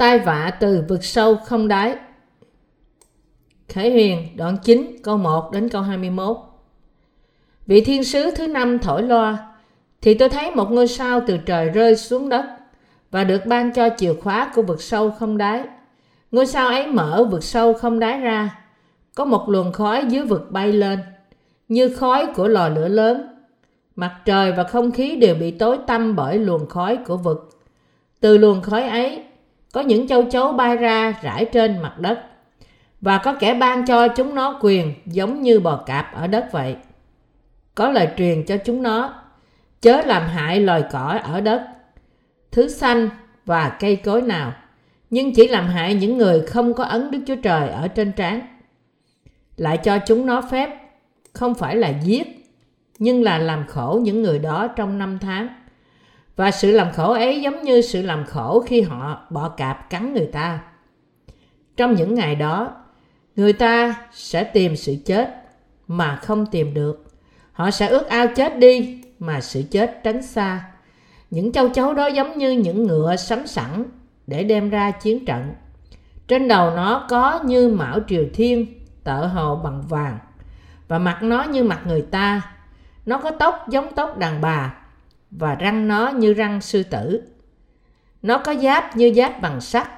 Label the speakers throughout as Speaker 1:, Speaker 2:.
Speaker 1: Tai vạ từ vực sâu không đáy. Khải Huyền, đoạn 9 câu 1 đến câu 21 Vị thiên sứ thứ năm thổi loa, Thì tôi thấy một ngôi sao từ trời rơi xuống đất Và được ban cho chìa khóa của vực sâu không đáy. Ngôi sao ấy mở vực sâu không đáy ra, Có một luồng khói dưới vực bay lên, Như khói của lò lửa lớn. Mặt trời và không khí đều bị tối tăm bởi luồng khói của vực. Từ luồng khói ấy có những châu chấu bay ra rải trên mặt đất và có kẻ ban cho chúng nó quyền giống như bò cạp ở đất vậy. Có lời truyền cho chúng nó, chớ làm hại loài cỏ ở đất, thứ xanh và cây cối nào, nhưng chỉ làm hại những người không có ấn Đức Chúa Trời ở trên trán. Lại cho chúng nó phép không phải là giết, nhưng là làm khổ những người đó trong năm tháng. Và sự làm khổ ấy giống như sự làm khổ khi họ bỏ cạp cắn người ta. Trong những ngày đó, người ta sẽ tìm sự chết mà không tìm được. Họ sẽ ước ao chết đi mà sự chết tránh xa. Những châu chấu đó giống như những ngựa sắm sẵn để đem ra chiến trận. Trên đầu nó có như mão triều thiên tợ hồ bằng vàng. Và mặt nó như mặt người ta. Nó có tóc giống tóc đàn bà và răng nó như răng sư tử nó có giáp như giáp bằng sắt,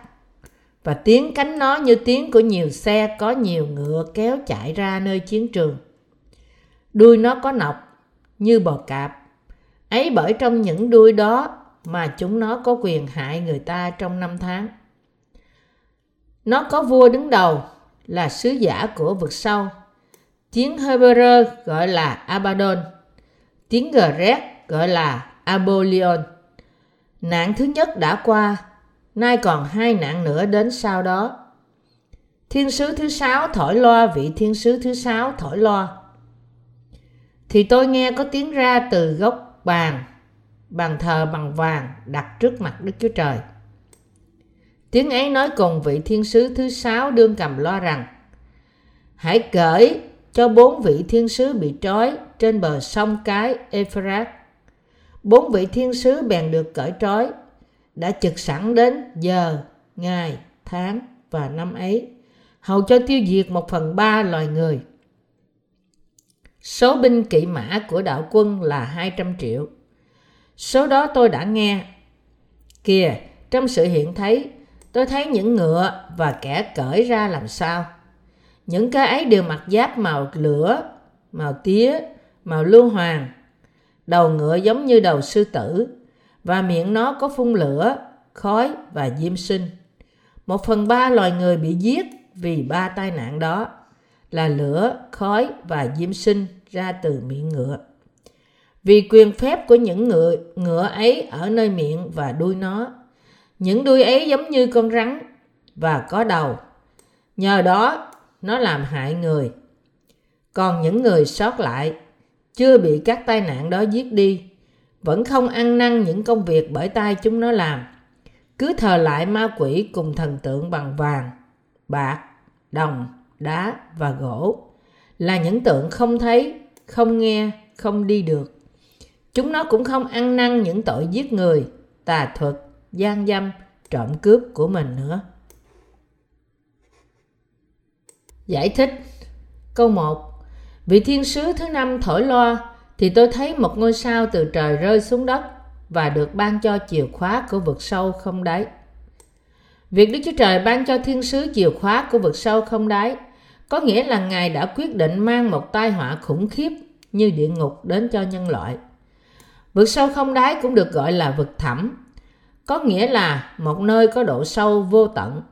Speaker 1: và tiếng cánh nó như tiếng của nhiều xe có nhiều ngựa kéo chạy ra nơi chiến trường. Đuôi nó có nọc như bò cạp. Ấy bởi trong những đuôi đó mà chúng nó có quyền hại người ta trong năm tháng. Nó có vua đứng đầu, là sứ giả của vực sâu. Tiếng Hebrew gọi là Abaddon. Tiếng Gret gọi là Abolion. Nạn thứ nhất đã qua nay còn hai nạn nữa đến sau đó. Thiên sứ thứ sáu thổi loa vị thiên sứ thứ sáu thổi loa. Thì tôi nghe có tiếng ra từ gốc bàn, bàn thờ bằng vàng đặt trước mặt Đức Chúa Trời. Tiếng ấy nói cùng vị thiên sứ thứ sáu đương cầm loa rằng Hãy cởi cho bốn vị thiên sứ bị trói trên bờ sông cái Euphrates. Bốn vị thiên sứ bèn được cởi trói đã trực sẵn đến giờ, ngày, tháng và năm ấy, hầu cho tiêu diệt một phần ba loài người. Số binh kỵ mã của đạo quân là 200 triệu. Số đó tôi đã nghe. Kìa, trong sự hiện thấy, tôi thấy những ngựa và kẻ cởi ra làm sao. Những cái ấy đều mặc giáp màu lửa, màu tía, màu lưu hoàng. Đầu ngựa giống như đầu sư tử, và miệng nó có phun lửa, khói và diêm sinh. Một phần ba loài người bị giết vì ba tai nạn đó là lửa, khói và diêm sinh ra từ miệng ngựa. Vì quyền phép của những ngựa, ngựa ấy ở nơi miệng và đuôi nó, những đuôi ấy giống như con rắn và có đầu. Nhờ đó, nó làm hại người. Còn những người sót lại, chưa bị các tai nạn đó giết đi, vẫn không ăn năn những công việc bởi tay chúng nó làm. Cứ thờ lại ma quỷ cùng thần tượng bằng vàng, bạc, đồng, đá và gỗ. Là những tượng không thấy, không nghe, không đi được. Chúng nó cũng không ăn năn những tội giết người, tà thuật, gian dâm, trộm cướp của mình nữa. Giải thích Câu 1 Vị thiên sứ thứ năm thổi loa thì tôi thấy một ngôi sao từ trời rơi xuống đất và được ban cho chìa khóa của vực sâu không đáy. Việc Đức Chúa Trời ban cho thiên sứ chìa khóa của vực sâu không đáy có nghĩa là Ngài đã quyết định mang một tai họa khủng khiếp như địa ngục đến cho nhân loại. Vực sâu không đáy cũng được gọi là vực thẳm, có nghĩa là một nơi có độ sâu vô tận,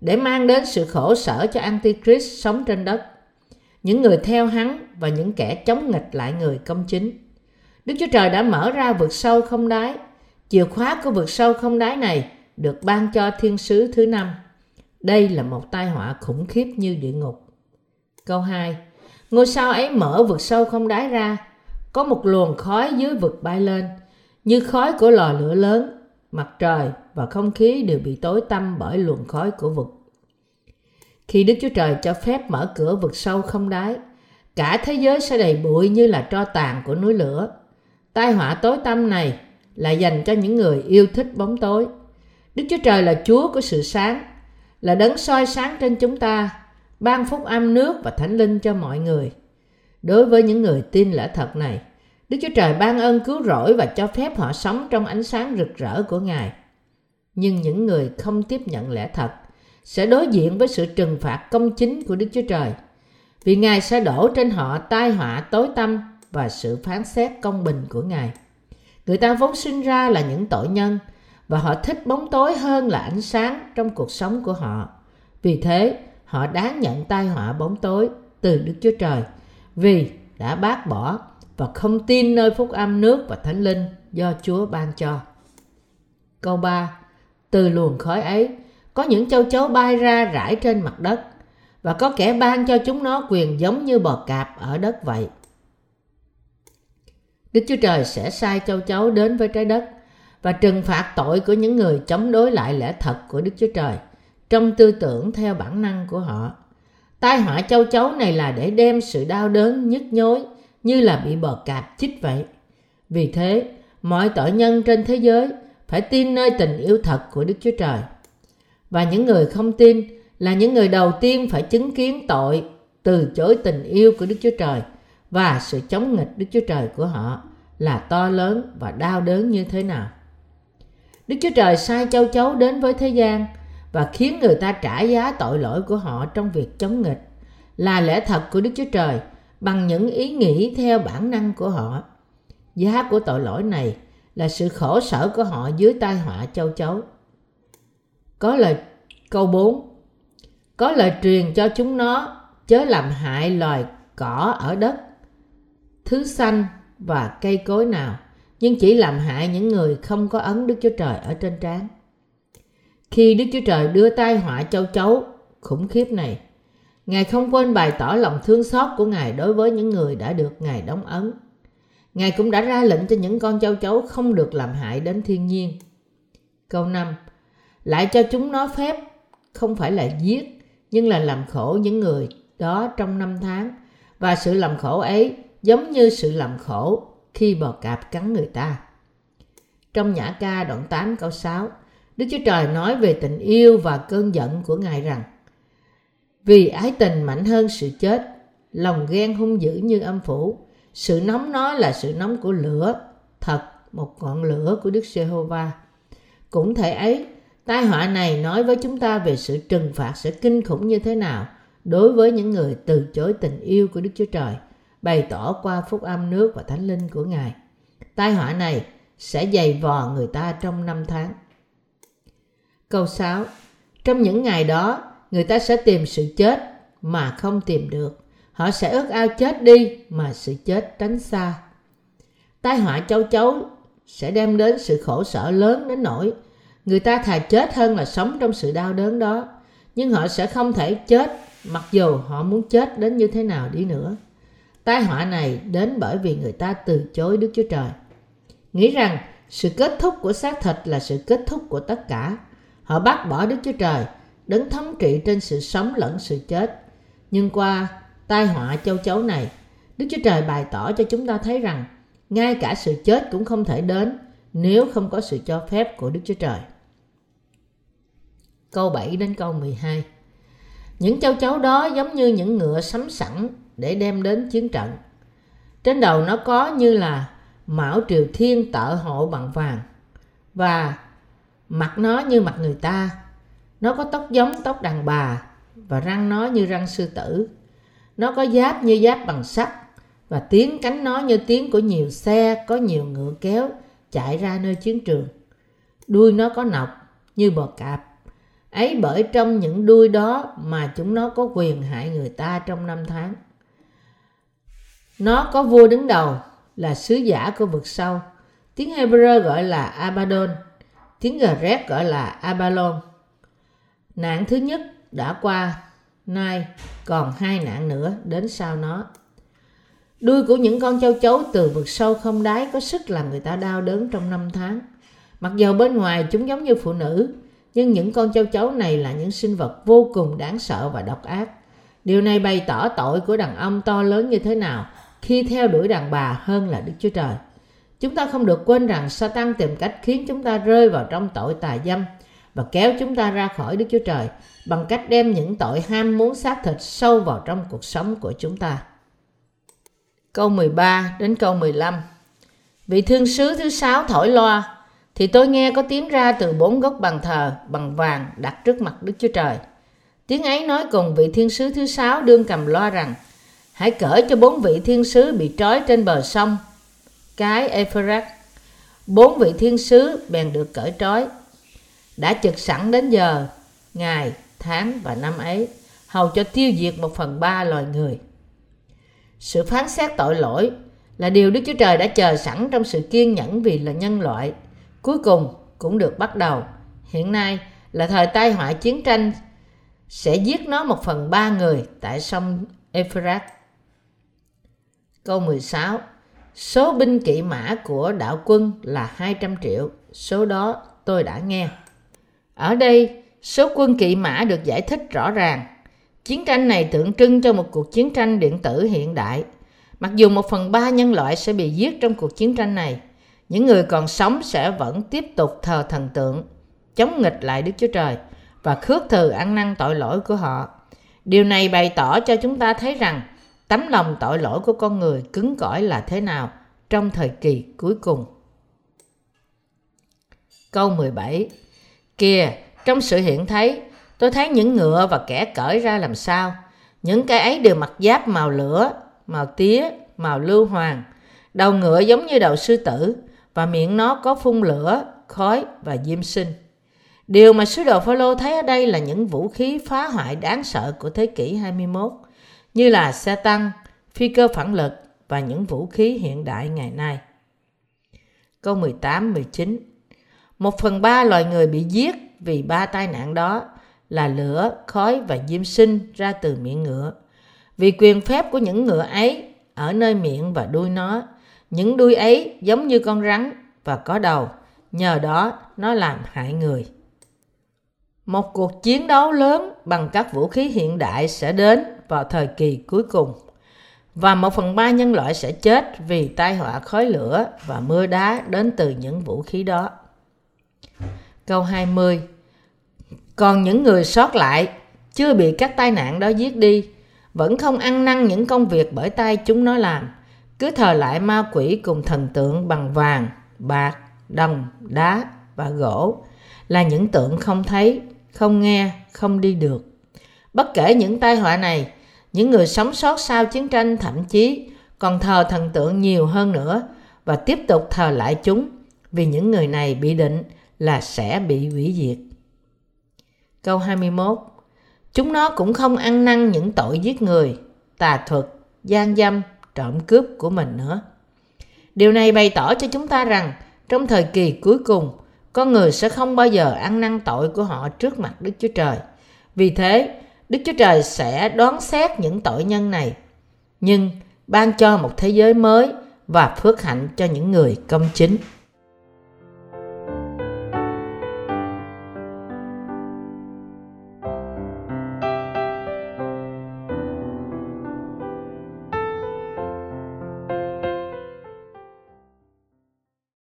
Speaker 1: để mang đến sự khổ sở cho Antichrist sống trên đất những người theo hắn và những kẻ chống nghịch lại người công chính. Đức Chúa Trời đã mở ra vực sâu không đáy. Chìa khóa của vực sâu không đáy này được ban cho thiên sứ thứ năm. Đây là một tai họa khủng khiếp như địa ngục. Câu 2. Ngôi sao ấy mở vực sâu không đáy ra. Có một luồng khói dưới vực bay lên, như khói của lò lửa lớn. Mặt trời và không khí đều bị tối tăm bởi luồng khói của vực khi Đức Chúa Trời cho phép mở cửa vực sâu không đáy, cả thế giới sẽ đầy bụi như là tro tàn của núi lửa. Tai họa tối tăm này là dành cho những người yêu thích bóng tối. Đức Chúa Trời là Chúa của sự sáng, là đấng soi sáng trên chúng ta, ban phúc âm nước và thánh linh cho mọi người. Đối với những người tin lẽ thật này, Đức Chúa Trời ban ơn cứu rỗi và cho phép họ sống trong ánh sáng rực rỡ của Ngài. Nhưng những người không tiếp nhận lẽ thật sẽ đối diện với sự trừng phạt công chính của Đức Chúa Trời. Vì Ngài sẽ đổ trên họ tai họa tối tăm và sự phán xét công bình của Ngài. Người ta vốn sinh ra là những tội nhân và họ thích bóng tối hơn là ánh sáng trong cuộc sống của họ. Vì thế, họ đáng nhận tai họa bóng tối từ Đức Chúa Trời vì đã bác bỏ và không tin nơi phúc âm nước và thánh linh do Chúa ban cho. Câu 3. Từ luồng khói ấy, có những châu chấu bay ra rải trên mặt đất và có kẻ ban cho chúng nó quyền giống như bò cạp ở đất vậy. Đức Chúa Trời sẽ sai châu chấu đến với trái đất và trừng phạt tội của những người chống đối lại lẽ thật của Đức Chúa Trời trong tư tưởng theo bản năng của họ. Tai họa châu chấu này là để đem sự đau đớn nhức nhối như là bị bò cạp chích vậy. Vì thế, mọi tội nhân trên thế giới phải tin nơi tình yêu thật của Đức Chúa Trời. Và những người không tin là những người đầu tiên phải chứng kiến tội từ chối tình yêu của Đức Chúa Trời và sự chống nghịch Đức Chúa Trời của họ là to lớn và đau đớn như thế nào. Đức Chúa Trời sai châu chấu đến với thế gian và khiến người ta trả giá tội lỗi của họ trong việc chống nghịch là lẽ thật của Đức Chúa Trời bằng những ý nghĩ theo bản năng của họ. Giá của tội lỗi này là sự khổ sở của họ dưới tai họa châu chấu. Có lời câu 4 Có lời truyền cho chúng nó chớ làm hại loài cỏ ở đất, thứ xanh và cây cối nào, nhưng chỉ làm hại những người không có ấn Đức Chúa Trời ở trên trán. Khi Đức Chúa Trời đưa tai họa châu chấu khủng khiếp này, Ngài không quên bày tỏ lòng thương xót của Ngài đối với những người đã được Ngài đóng ấn. Ngài cũng đã ra lệnh cho những con châu chấu không được làm hại đến thiên nhiên. Câu 5 lại cho chúng nó phép không phải là giết, nhưng là làm khổ những người đó trong năm tháng. Và sự làm khổ ấy giống như sự làm khổ khi bò cạp cắn người ta. Trong Nhã ca đoạn 8 câu 6, Đức Chúa Trời nói về tình yêu và cơn giận của Ngài rằng Vì ái tình mạnh hơn sự chết, lòng ghen hung dữ như âm phủ, sự nóng nó là sự nóng của lửa, thật một ngọn lửa của Đức Giê-hô-va. Cũng thể ấy, tai họa này nói với chúng ta về sự trừng phạt sẽ kinh khủng như thế nào đối với những người từ chối tình yêu của Đức Chúa Trời, bày tỏ qua phúc âm nước và thánh linh của Ngài. Tai họa này sẽ dày vò người ta trong năm tháng. Câu 6. Trong những ngày đó, người ta sẽ tìm sự chết mà không tìm được. Họ sẽ ước ao chết đi mà sự chết tránh xa. Tai họa châu chấu sẽ đem đến sự khổ sở lớn đến nỗi người ta thà chết hơn là sống trong sự đau đớn đó. Nhưng họ sẽ không thể chết mặc dù họ muốn chết đến như thế nào đi nữa. Tai họa này đến bởi vì người ta từ chối Đức Chúa Trời. Nghĩ rằng sự kết thúc của xác thịt là sự kết thúc của tất cả Họ bác bỏ Đức Chúa Trời, đấng thống trị trên sự sống lẫn sự chết. Nhưng qua tai họa châu chấu này, Đức Chúa Trời bày tỏ cho chúng ta thấy rằng ngay cả sự chết cũng không thể đến nếu không có sự cho phép của Đức Chúa Trời. Câu 7 đến câu 12 Những châu chấu đó giống như những ngựa sắm sẵn để đem đến chiến trận. Trên đầu nó có như là mão triều thiên tợ hộ bằng vàng và Mặt nó như mặt người ta. Nó có tóc giống tóc đàn bà và răng nó như răng sư tử. Nó có giáp như giáp bằng sắt và tiếng cánh nó như tiếng của nhiều xe có nhiều ngựa kéo chạy ra nơi chiến trường. Đuôi nó có nọc như bò cạp. Ấy bởi trong những đuôi đó mà chúng nó có quyền hại người ta trong năm tháng. Nó có vua đứng đầu là sứ giả của vực sâu. Tiếng Hebrew gọi là Abaddon Tiếng gà rét gọi là Abalon. Nạn thứ nhất đã qua, nay còn hai nạn nữa đến sau nó. Đuôi của những con châu chấu từ vực sâu không đáy có sức làm người ta đau đớn trong năm tháng. Mặc dầu bên ngoài chúng giống như phụ nữ, nhưng những con châu chấu này là những sinh vật vô cùng đáng sợ và độc ác. Điều này bày tỏ tội của đàn ông to lớn như thế nào khi theo đuổi đàn bà hơn là Đức Chúa Trời. Chúng ta không được quên rằng Satan tìm cách khiến chúng ta rơi vào trong tội tà dâm và kéo chúng ta ra khỏi Đức Chúa Trời bằng cách đem những tội ham muốn xác thịt sâu vào trong cuộc sống của chúng ta. Câu 13 đến câu 15 Vị thương sứ thứ sáu thổi loa thì tôi nghe có tiếng ra từ bốn gốc bàn thờ bằng vàng đặt trước mặt Đức Chúa Trời. Tiếng ấy nói cùng vị thiên sứ thứ sáu đương cầm loa rằng Hãy cởi cho bốn vị thiên sứ bị trói trên bờ sông cái Euphrates. Bốn vị thiên sứ bèn được cởi trói. Đã trực sẵn đến giờ, ngày, tháng và năm ấy, hầu cho tiêu diệt một phần ba loài người. Sự phán xét tội lỗi là điều Đức Chúa Trời đã chờ sẵn trong sự kiên nhẫn vì là nhân loại. Cuối cùng cũng được bắt đầu. Hiện nay là thời tai họa chiến tranh sẽ giết nó một phần ba người tại sông Euphrates. Câu 16 Số binh kỵ mã của đạo quân là 200 triệu, số đó tôi đã nghe. Ở đây, số quân kỵ mã được giải thích rõ ràng. Chiến tranh này tượng trưng cho một cuộc chiến tranh điện tử hiện đại. Mặc dù một phần ba nhân loại sẽ bị giết trong cuộc chiến tranh này, những người còn sống sẽ vẫn tiếp tục thờ thần tượng, chống nghịch lại Đức Chúa Trời và khước từ ăn năn tội lỗi của họ. Điều này bày tỏ cho chúng ta thấy rằng tấm lòng tội lỗi của con người cứng cỏi là thế nào trong thời kỳ cuối cùng. Câu 17 Kìa, trong sự hiện thấy, tôi thấy những ngựa và kẻ cởi ra làm sao. Những cái ấy đều mặc giáp màu lửa, màu tía, màu lưu hoàng. Đầu ngựa giống như đầu sư tử và miệng nó có phun lửa, khói và diêm sinh. Điều mà sứ đồ Phaolô thấy ở đây là những vũ khí phá hoại đáng sợ của thế kỷ 21 như là xe tăng, phi cơ phản lực và những vũ khí hiện đại ngày nay. Câu 18, 19 Một phần ba loài người bị giết vì ba tai nạn đó là lửa, khói và diêm sinh ra từ miệng ngựa. Vì quyền phép của những ngựa ấy ở nơi miệng và đuôi nó, những đuôi ấy giống như con rắn và có đầu, nhờ đó nó làm hại người. Một cuộc chiến đấu lớn bằng các vũ khí hiện đại sẽ đến vào thời kỳ cuối cùng và một phần ba nhân loại sẽ chết vì tai họa khói lửa và mưa đá đến từ những vũ khí đó. Câu 20 Còn những người sót lại chưa bị các tai nạn đó giết đi vẫn không ăn năn những công việc bởi tay chúng nó làm cứ thờ lại ma quỷ cùng thần tượng bằng vàng, bạc, đồng, đá và gỗ là những tượng không thấy, không nghe, không đi được. Bất kể những tai họa này, những người sống sót sau chiến tranh thậm chí còn thờ thần tượng nhiều hơn nữa và tiếp tục thờ lại chúng vì những người này bị định là sẽ bị hủy diệt. Câu 21 Chúng nó cũng không ăn năn những tội giết người, tà thuật, gian dâm, trộm cướp của mình nữa. Điều này bày tỏ cho chúng ta rằng trong thời kỳ cuối cùng, con người sẽ không bao giờ ăn năn tội của họ trước mặt Đức Chúa Trời. Vì thế, Đức Chúa Trời sẽ đoán xét những tội nhân này, nhưng ban cho một thế giới mới và phước hạnh cho những người công chính.